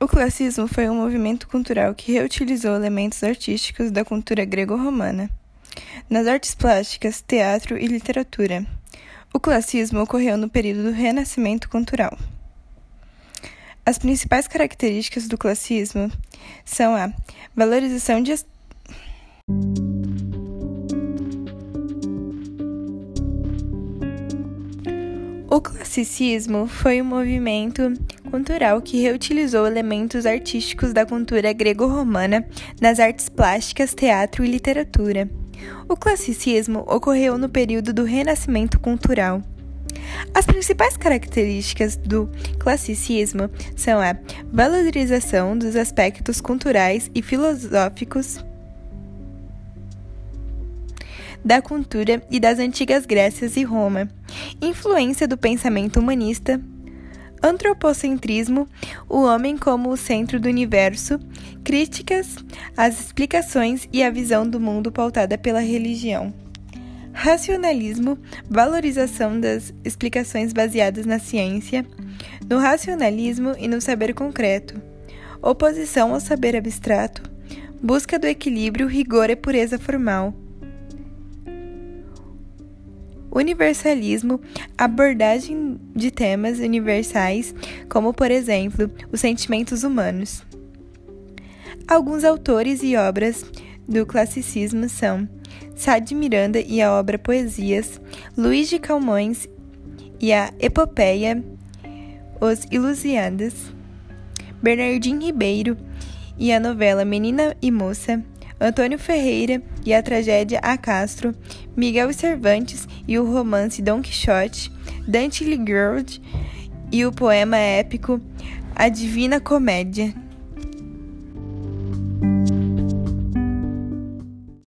O classicismo foi um movimento cultural que reutilizou elementos artísticos da cultura grego-romana nas artes plásticas, teatro e literatura. O classicismo ocorreu no período do Renascimento cultural. As principais características do classicismo são a valorização de O classicismo foi um movimento cultural que reutilizou elementos artísticos da cultura grego-romana nas artes plásticas, teatro e literatura. O classicismo ocorreu no período do Renascimento cultural. As principais características do classicismo são a valorização dos aspectos culturais e filosóficos da cultura e das antigas Grécias e Roma, influência do pensamento humanista, antropocentrismo, o homem como o centro do universo, críticas às explicações e a visão do mundo pautada pela religião. Racionalismo, valorização das explicações baseadas na ciência, no racionalismo e no saber concreto. Oposição ao saber abstrato, busca do equilíbrio, rigor e pureza formal universalismo, abordagem de temas universais, como, por exemplo, os sentimentos humanos. Alguns autores e obras do classicismo são Sá de Miranda e a obra Poesias, Luís de Calmões e a Epopeia, Os Ilusiadas, Bernardino Ribeiro e a novela Menina e Moça, Antônio Ferreira e a tragédia A Castro, Miguel Cervantes e o romance Dom Quixote, Dante Alighieri e o poema épico A Divina Comédia.